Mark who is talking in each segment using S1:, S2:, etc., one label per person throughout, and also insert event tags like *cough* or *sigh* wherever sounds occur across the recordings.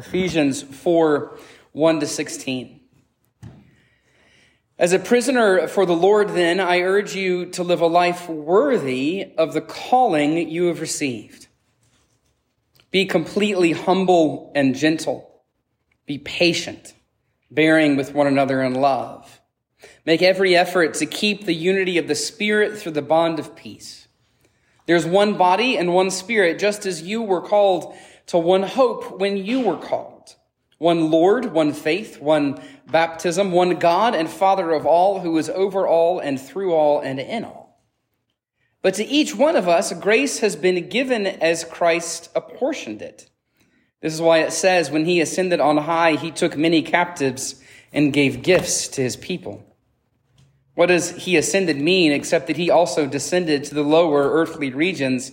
S1: Ephesians 4 1 to 16. As a prisoner for the Lord, then, I urge you to live a life worthy of the calling you have received. Be completely humble and gentle. Be patient, bearing with one another in love. Make every effort to keep the unity of the Spirit through the bond of peace. There's one body and one Spirit, just as you were called to one hope when you were called. One Lord, one faith, one baptism, one God and Father of all, who is over all and through all and in all. But to each one of us, grace has been given as Christ apportioned it. This is why it says, when he ascended on high, he took many captives and gave gifts to his people. What does he ascended mean except that he also descended to the lower earthly regions?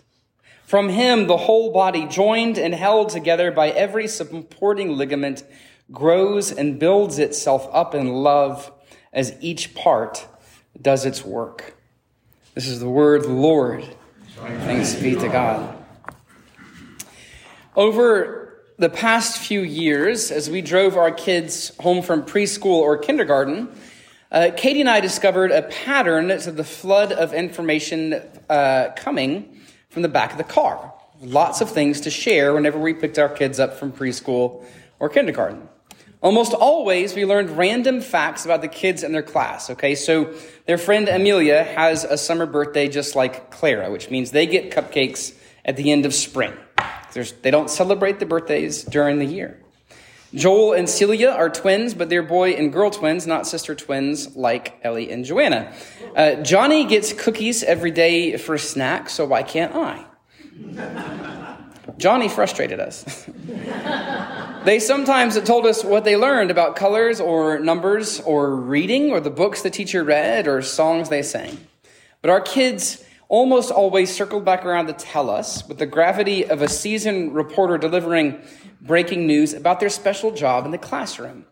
S1: From Him, the whole body, joined and held together by every supporting ligament, grows and builds itself up in love as each part does its work. This is the word Lord. Thanks be to God. Over the past few years, as we drove our kids home from preschool or kindergarten, uh, Katie and I discovered a pattern to the flood of information uh, coming from the back of the car. Lots of things to share whenever we picked our kids up from preschool or kindergarten. Almost always, we learned random facts about the kids in their class. Okay, so their friend Amelia has a summer birthday just like Clara, which means they get cupcakes at the end of spring. There's, they don't celebrate the birthdays during the year. Joel and Celia are twins, but they're boy and girl twins, not sister twins like Ellie and Joanna. Uh, Johnny gets cookies every day for a snack, so why can't I? Johnny frustrated us. *laughs* they sometimes told us what they learned about colors or numbers or reading or the books the teacher read or songs they sang. But our kids almost always circled back around to tell us, with the gravity of a seasoned reporter delivering breaking news about their special job in the classroom.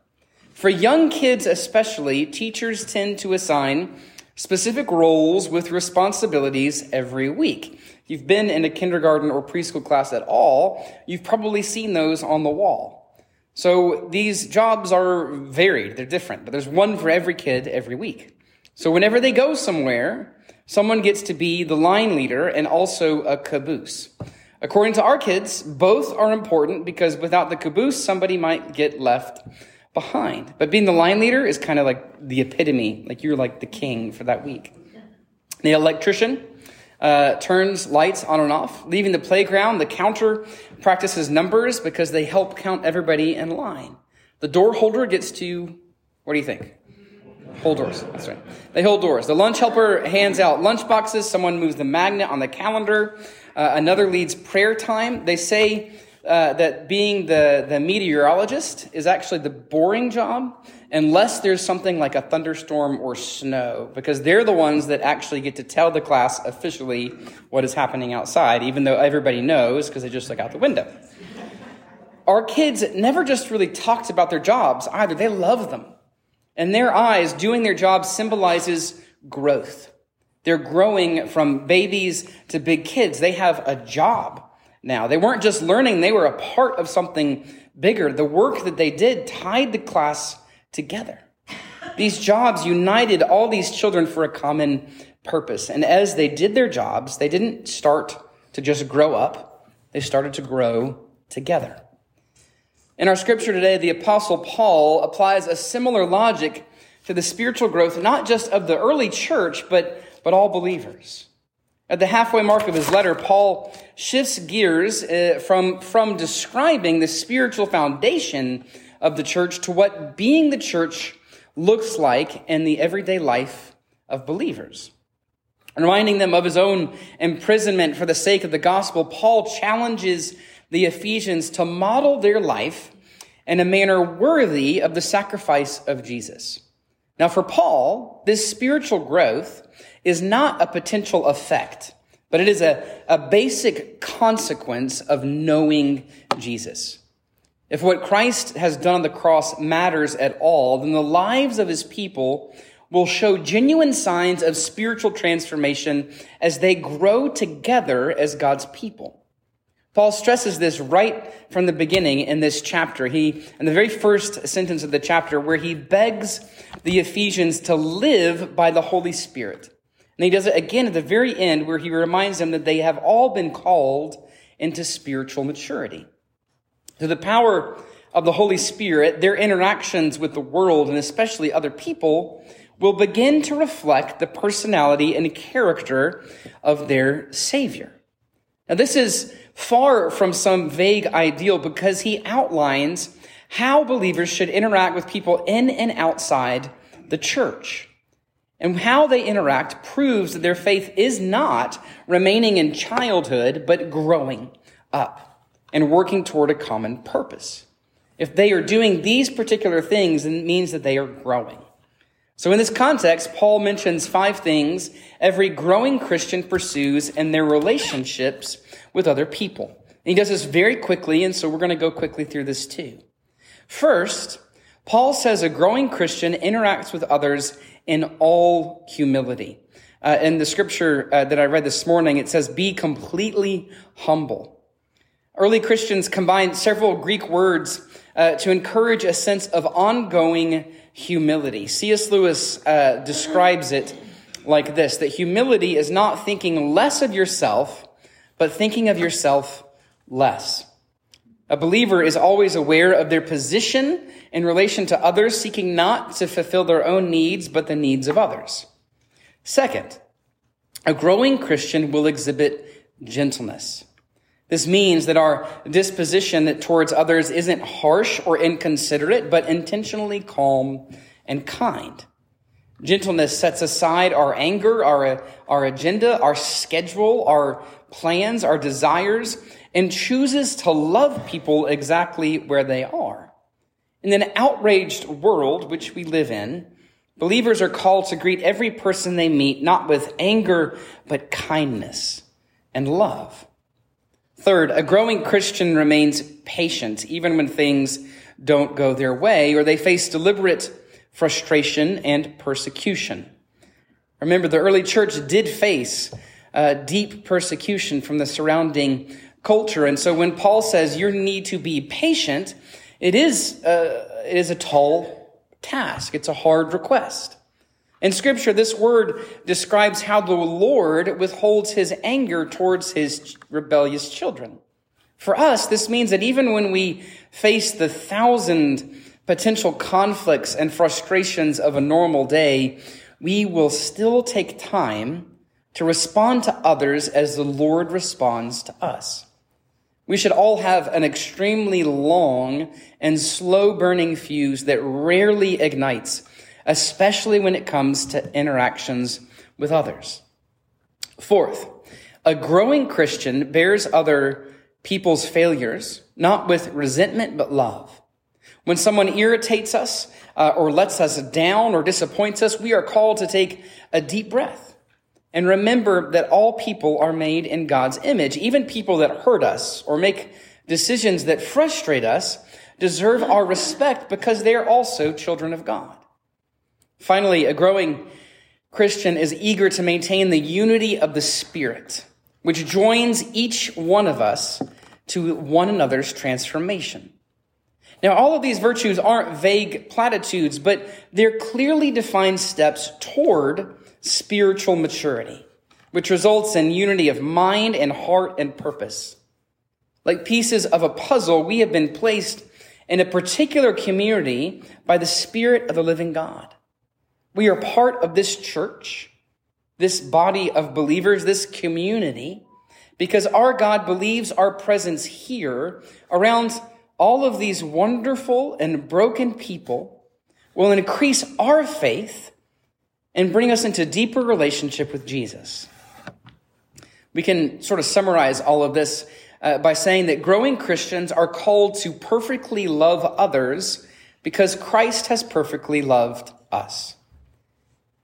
S1: For young kids especially, teachers tend to assign specific roles with responsibilities every week. If you've been in a kindergarten or preschool class at all, you've probably seen those on the wall. So these jobs are varied, they're different, but there's one for every kid every week. So whenever they go somewhere, Someone gets to be the line leader and also a caboose. According to our kids, both are important because without the caboose, somebody might get left behind. But being the line leader is kind of like the epitome, like you're like the king for that week. The electrician uh, turns lights on and off. Leaving the playground, the counter practices numbers because they help count everybody in line. The door holder gets to, what do you think? Hold doors. That's right. They hold doors. The lunch helper hands out lunch boxes. Someone moves the magnet on the calendar. Uh, another leads prayer time. They say uh, that being the, the meteorologist is actually the boring job unless there's something like a thunderstorm or snow, because they're the ones that actually get to tell the class officially what is happening outside, even though everybody knows because they just look out the window. Our kids never just really talked about their jobs either. They love them. In their eyes, doing their job symbolizes growth. They're growing from babies to big kids. They have a job now. They weren't just learning, they were a part of something bigger. The work that they did tied the class together. These jobs united all these children for a common purpose. And as they did their jobs, they didn't start to just grow up, they started to grow together. In our scripture today, the apostle Paul applies a similar logic to the spiritual growth, not just of the early church, but, but all believers. At the halfway mark of his letter, Paul shifts gears uh, from, from describing the spiritual foundation of the church to what being the church looks like in the everyday life of believers. Reminding them of his own imprisonment for the sake of the gospel, Paul challenges the Ephesians to model their life in a manner worthy of the sacrifice of Jesus. Now, for Paul, this spiritual growth is not a potential effect, but it is a, a basic consequence of knowing Jesus. If what Christ has done on the cross matters at all, then the lives of his people will show genuine signs of spiritual transformation as they grow together as God's people. Paul stresses this right from the beginning in this chapter. He, in the very first sentence of the chapter, where he begs the Ephesians to live by the Holy Spirit. And he does it again at the very end, where he reminds them that they have all been called into spiritual maturity. Through the power of the Holy Spirit, their interactions with the world and especially other people will begin to reflect the personality and character of their Savior. Now, this is far from some vague ideal because he outlines how believers should interact with people in and outside the church. And how they interact proves that their faith is not remaining in childhood, but growing up and working toward a common purpose. If they are doing these particular things, it means that they are growing. So in this context, Paul mentions five things every growing Christian pursues in their relationships with other people. And he does this very quickly, and so we're going to go quickly through this too. First, Paul says a growing Christian interacts with others in all humility. Uh, in the scripture uh, that I read this morning, it says, be completely humble. Early Christians combined several Greek words uh, to encourage a sense of ongoing humility. C.S. Lewis uh, describes it like this that humility is not thinking less of yourself but thinking of yourself less. A believer is always aware of their position in relation to others, seeking not to fulfill their own needs, but the needs of others. Second, a growing Christian will exhibit gentleness. This means that our disposition towards others isn't harsh or inconsiderate, but intentionally calm and kind. Gentleness sets aside our anger, our, our agenda, our schedule, our plans, our desires, and chooses to love people exactly where they are. In an outraged world which we live in, believers are called to greet every person they meet not with anger, but kindness and love. Third, a growing Christian remains patient even when things don't go their way or they face deliberate frustration and persecution. Remember, the early church did face uh, deep persecution from the surrounding culture. And so when Paul says you need to be patient, it is, uh, it is a tall task. It's a hard request. In scripture, this word describes how the Lord withholds his anger towards his rebellious children. For us, this means that even when we face the thousand potential conflicts and frustrations of a normal day, we will still take time to respond to others as the Lord responds to us. We should all have an extremely long and slow burning fuse that rarely ignites, especially when it comes to interactions with others. Fourth, a growing Christian bears other people's failures, not with resentment, but love. When someone irritates us uh, or lets us down or disappoints us, we are called to take a deep breath and remember that all people are made in God's image. Even people that hurt us or make decisions that frustrate us deserve our respect because they are also children of God. Finally, a growing Christian is eager to maintain the unity of the Spirit, which joins each one of us to one another's transformation. Now, all of these virtues aren't vague platitudes, but they're clearly defined steps toward spiritual maturity, which results in unity of mind and heart and purpose. Like pieces of a puzzle, we have been placed in a particular community by the Spirit of the living God. We are part of this church, this body of believers, this community, because our God believes our presence here around all of these wonderful and broken people will increase our faith and bring us into deeper relationship with Jesus. We can sort of summarize all of this uh, by saying that growing Christians are called to perfectly love others because Christ has perfectly loved us.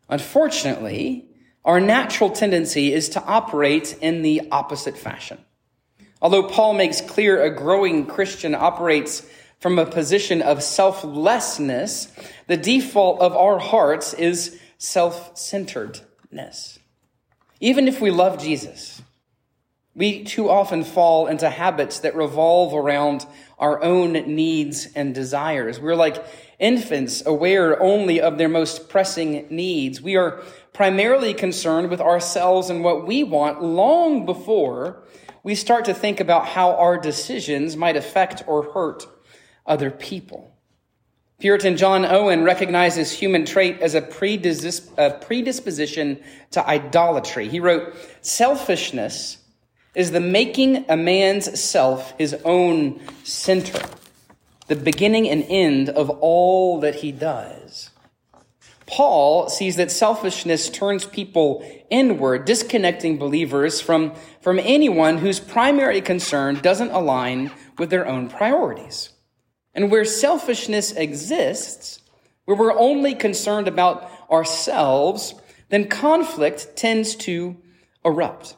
S1: Unfortunately, our natural tendency is to operate in the opposite fashion. Although Paul makes clear a growing Christian operates from a position of selflessness, the default of our hearts is self-centeredness. Even if we love Jesus, we too often fall into habits that revolve around our own needs and desires. We're like infants aware only of their most pressing needs. We are primarily concerned with ourselves and what we want long before we start to think about how our decisions might affect or hurt other people. Puritan John Owen recognizes human trait as a predisposition to idolatry. He wrote, selfishness is the making a man's self his own center, the beginning and end of all that he does. Paul sees that selfishness turns people inward, disconnecting believers from, from anyone whose primary concern doesn't align with their own priorities. And where selfishness exists, where we're only concerned about ourselves, then conflict tends to erupt.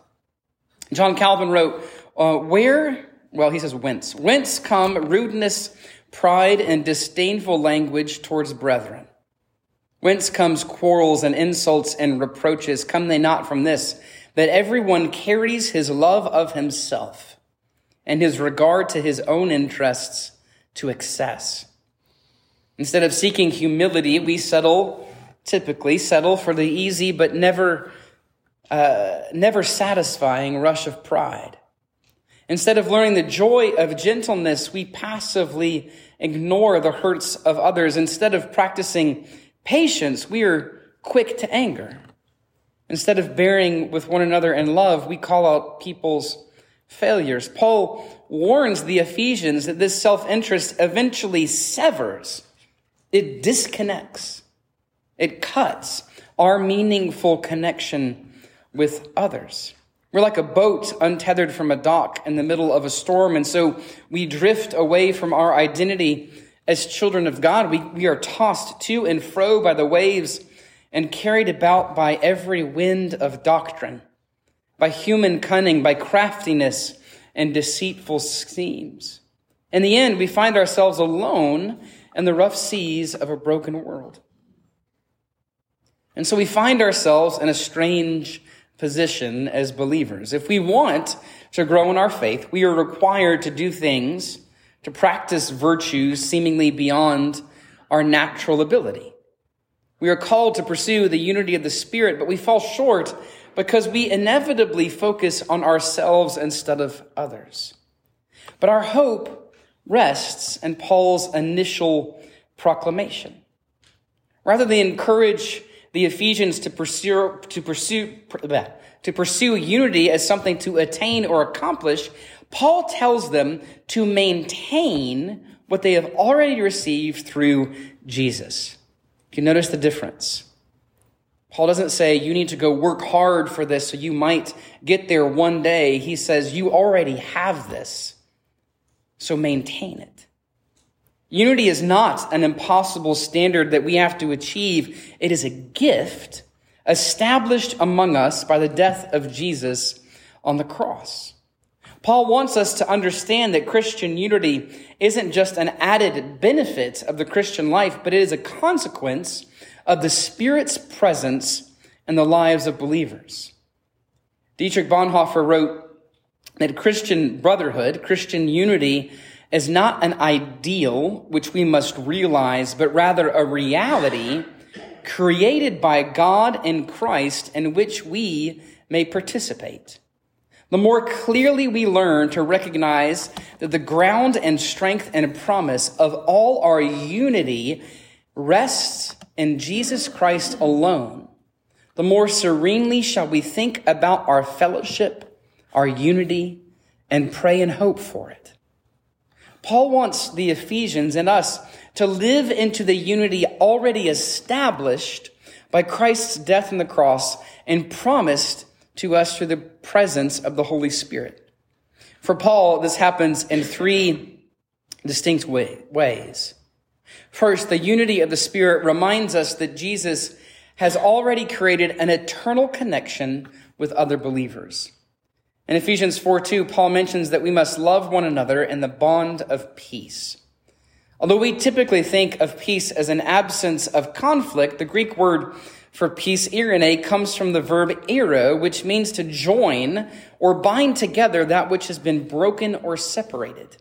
S1: John Calvin wrote, uh, Where, well, he says, whence? Whence come rudeness, pride, and disdainful language towards brethren? Whence comes quarrels and insults and reproaches? Come they not from this, that everyone carries his love of himself and his regard to his own interests to excess? Instead of seeking humility, we settle, typically settle for the easy but never uh, never satisfying rush of pride. Instead of learning the joy of gentleness, we passively ignore the hurts of others. Instead of practicing patience, we are quick to anger. Instead of bearing with one another in love, we call out people's failures. Paul warns the Ephesians that this self-interest eventually severs. It disconnects. It cuts our meaningful connection with others. We're like a boat untethered from a dock in the middle of a storm. And so we drift away from our identity as children of God. We, we are tossed to and fro by the waves and carried about by every wind of doctrine, by human cunning, by craftiness and deceitful schemes. In the end, we find ourselves alone in the rough seas of a broken world. And so we find ourselves in a strange position as believers. If we want to grow in our faith, we are required to do things, to practice virtues seemingly beyond our natural ability. We are called to pursue the unity of the Spirit, but we fall short because we inevitably focus on ourselves instead of others. But our hope rests in Paul's initial proclamation. Rather than encourage the Ephesians to pursue, to pursue, to pursue unity as something to attain or accomplish, Paul tells them to maintain what they have already received through Jesus. You notice the difference. Paul doesn't say you need to go work hard for this so you might get there one day. He says you already have this, so maintain it. Unity is not an impossible standard that we have to achieve. It is a gift established among us by the death of Jesus on the cross. Paul wants us to understand that Christian unity isn't just an added benefit of the Christian life, but it is a consequence of the Spirit's presence in the lives of believers. Dietrich Bonhoeffer wrote that Christian brotherhood, Christian unity, is not an ideal which we must realize, but rather a reality created by God in Christ in which we may participate. The more clearly we learn to recognize that the ground and strength and promise of all our unity rests in Jesus Christ alone, the more serenely shall we think about our fellowship, our unity, and pray and hope for it. Paul wants the Ephesians and us to live into the unity already established by Christ's death on the cross and promised to us through the presence of the Holy Spirit. For Paul, this happens in three distinct way, ways. First, the unity of the Spirit reminds us that Jesus has already created an eternal connection with other believers. In Ephesians 4 2, Paul mentions that we must love one another in the bond of peace. Although we typically think of peace as an absence of conflict, the Greek word for peace, eirene, comes from the verb eiro, which means to join or bind together that which has been broken or separated.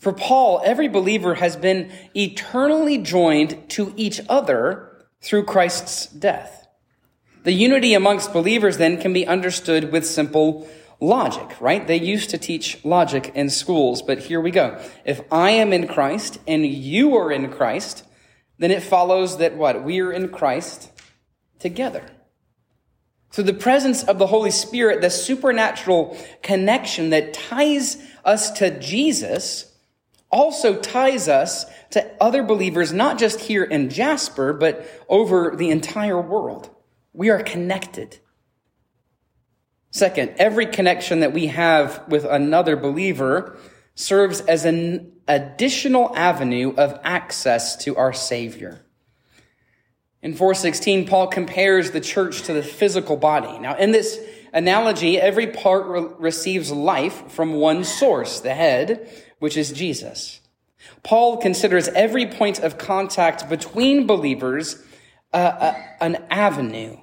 S1: For Paul, every believer has been eternally joined to each other through Christ's death. The unity amongst believers then can be understood with simple logic, right? They used to teach logic in schools, but here we go. If I am in Christ and you are in Christ, then it follows that what? We are in Christ together. So the presence of the Holy Spirit, the supernatural connection that ties us to Jesus, also ties us to other believers, not just here in Jasper, but over the entire world. We are connected. Second, every connection that we have with another believer serves as an additional avenue of access to our Savior. In 416, Paul compares the church to the physical body. Now, in this analogy, every part re- receives life from one source, the head, which is Jesus. Paul considers every point of contact between believers uh, uh, an avenue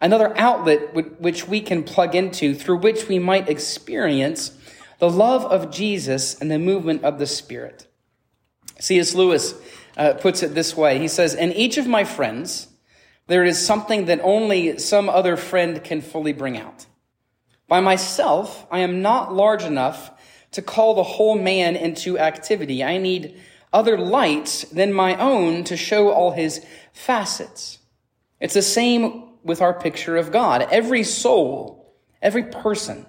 S1: another outlet which we can plug into through which we might experience the love of Jesus and the movement of the Spirit. C.S. Lewis uh, puts it this way. He says, In each of my friends, there is something that only some other friend can fully bring out. By myself, I am not large enough to call the whole man into activity. I need other lights than my own to show all his facets. It's the same with our picture of God. Every soul, every person,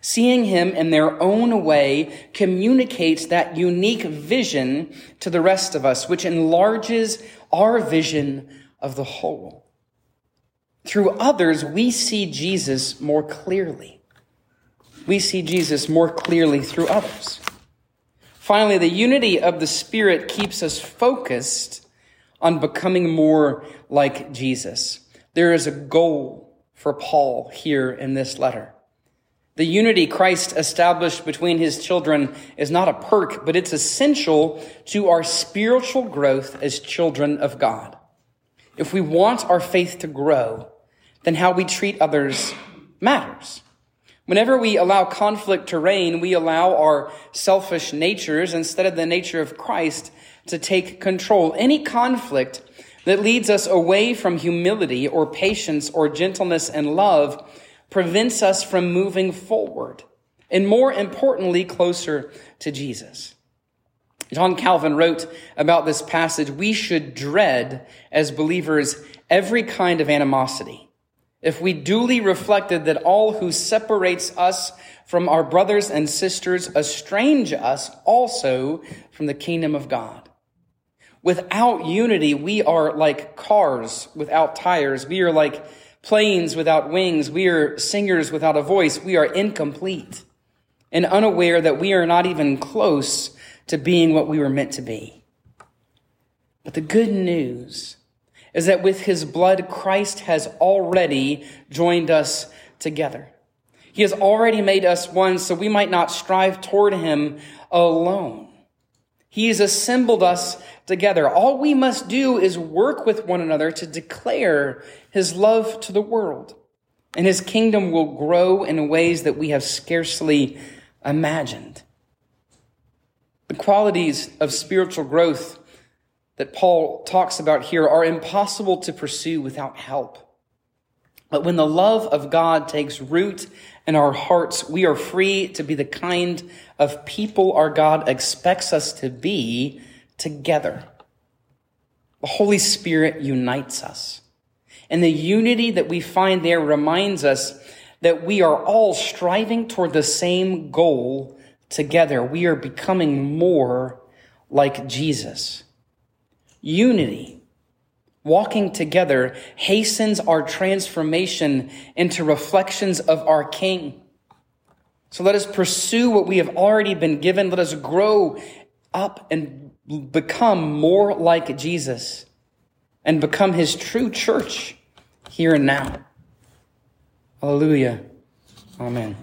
S1: seeing him in their own way communicates that unique vision to the rest of us, which enlarges our vision of the whole. Through others, we see Jesus more clearly. We see Jesus more clearly through others. Finally, the unity of the Spirit keeps us focused on becoming more like Jesus. There is a goal for Paul here in this letter. The unity Christ established between his children is not a perk, but it's essential to our spiritual growth as children of God. If we want our faith to grow, then how we treat others matters. Whenever we allow conflict to reign, we allow our selfish natures instead of the nature of Christ to take control. Any conflict that leads us away from humility or patience or gentleness and love prevents us from moving forward and more importantly, closer to Jesus. John Calvin wrote about this passage, we should dread as believers every kind of animosity. If we duly reflected that all who separates us from our brothers and sisters estrange us also from the kingdom of God. Without unity, we are like cars without tires. We are like planes without wings. We are singers without a voice. We are incomplete and unaware that we are not even close to being what we were meant to be. But the good news is that with his blood, Christ has already joined us together. He has already made us one so we might not strive toward him alone. He has assembled us together. All we must do is work with one another to declare his love to the world. And his kingdom will grow in ways that we have scarcely imagined. The qualities of spiritual growth that Paul talks about here are impossible to pursue without help. But when the love of God takes root in our hearts, we are free to be the kind of people our God expects us to be together. The Holy Spirit unites us. And the unity that we find there reminds us that we are all striving toward the same goal together. We are becoming more like Jesus. Unity, walking together, hastens our transformation into reflections of our King. So let us pursue what we have already been given. Let us grow up and become more like Jesus and become his true church here and now. Hallelujah. Amen.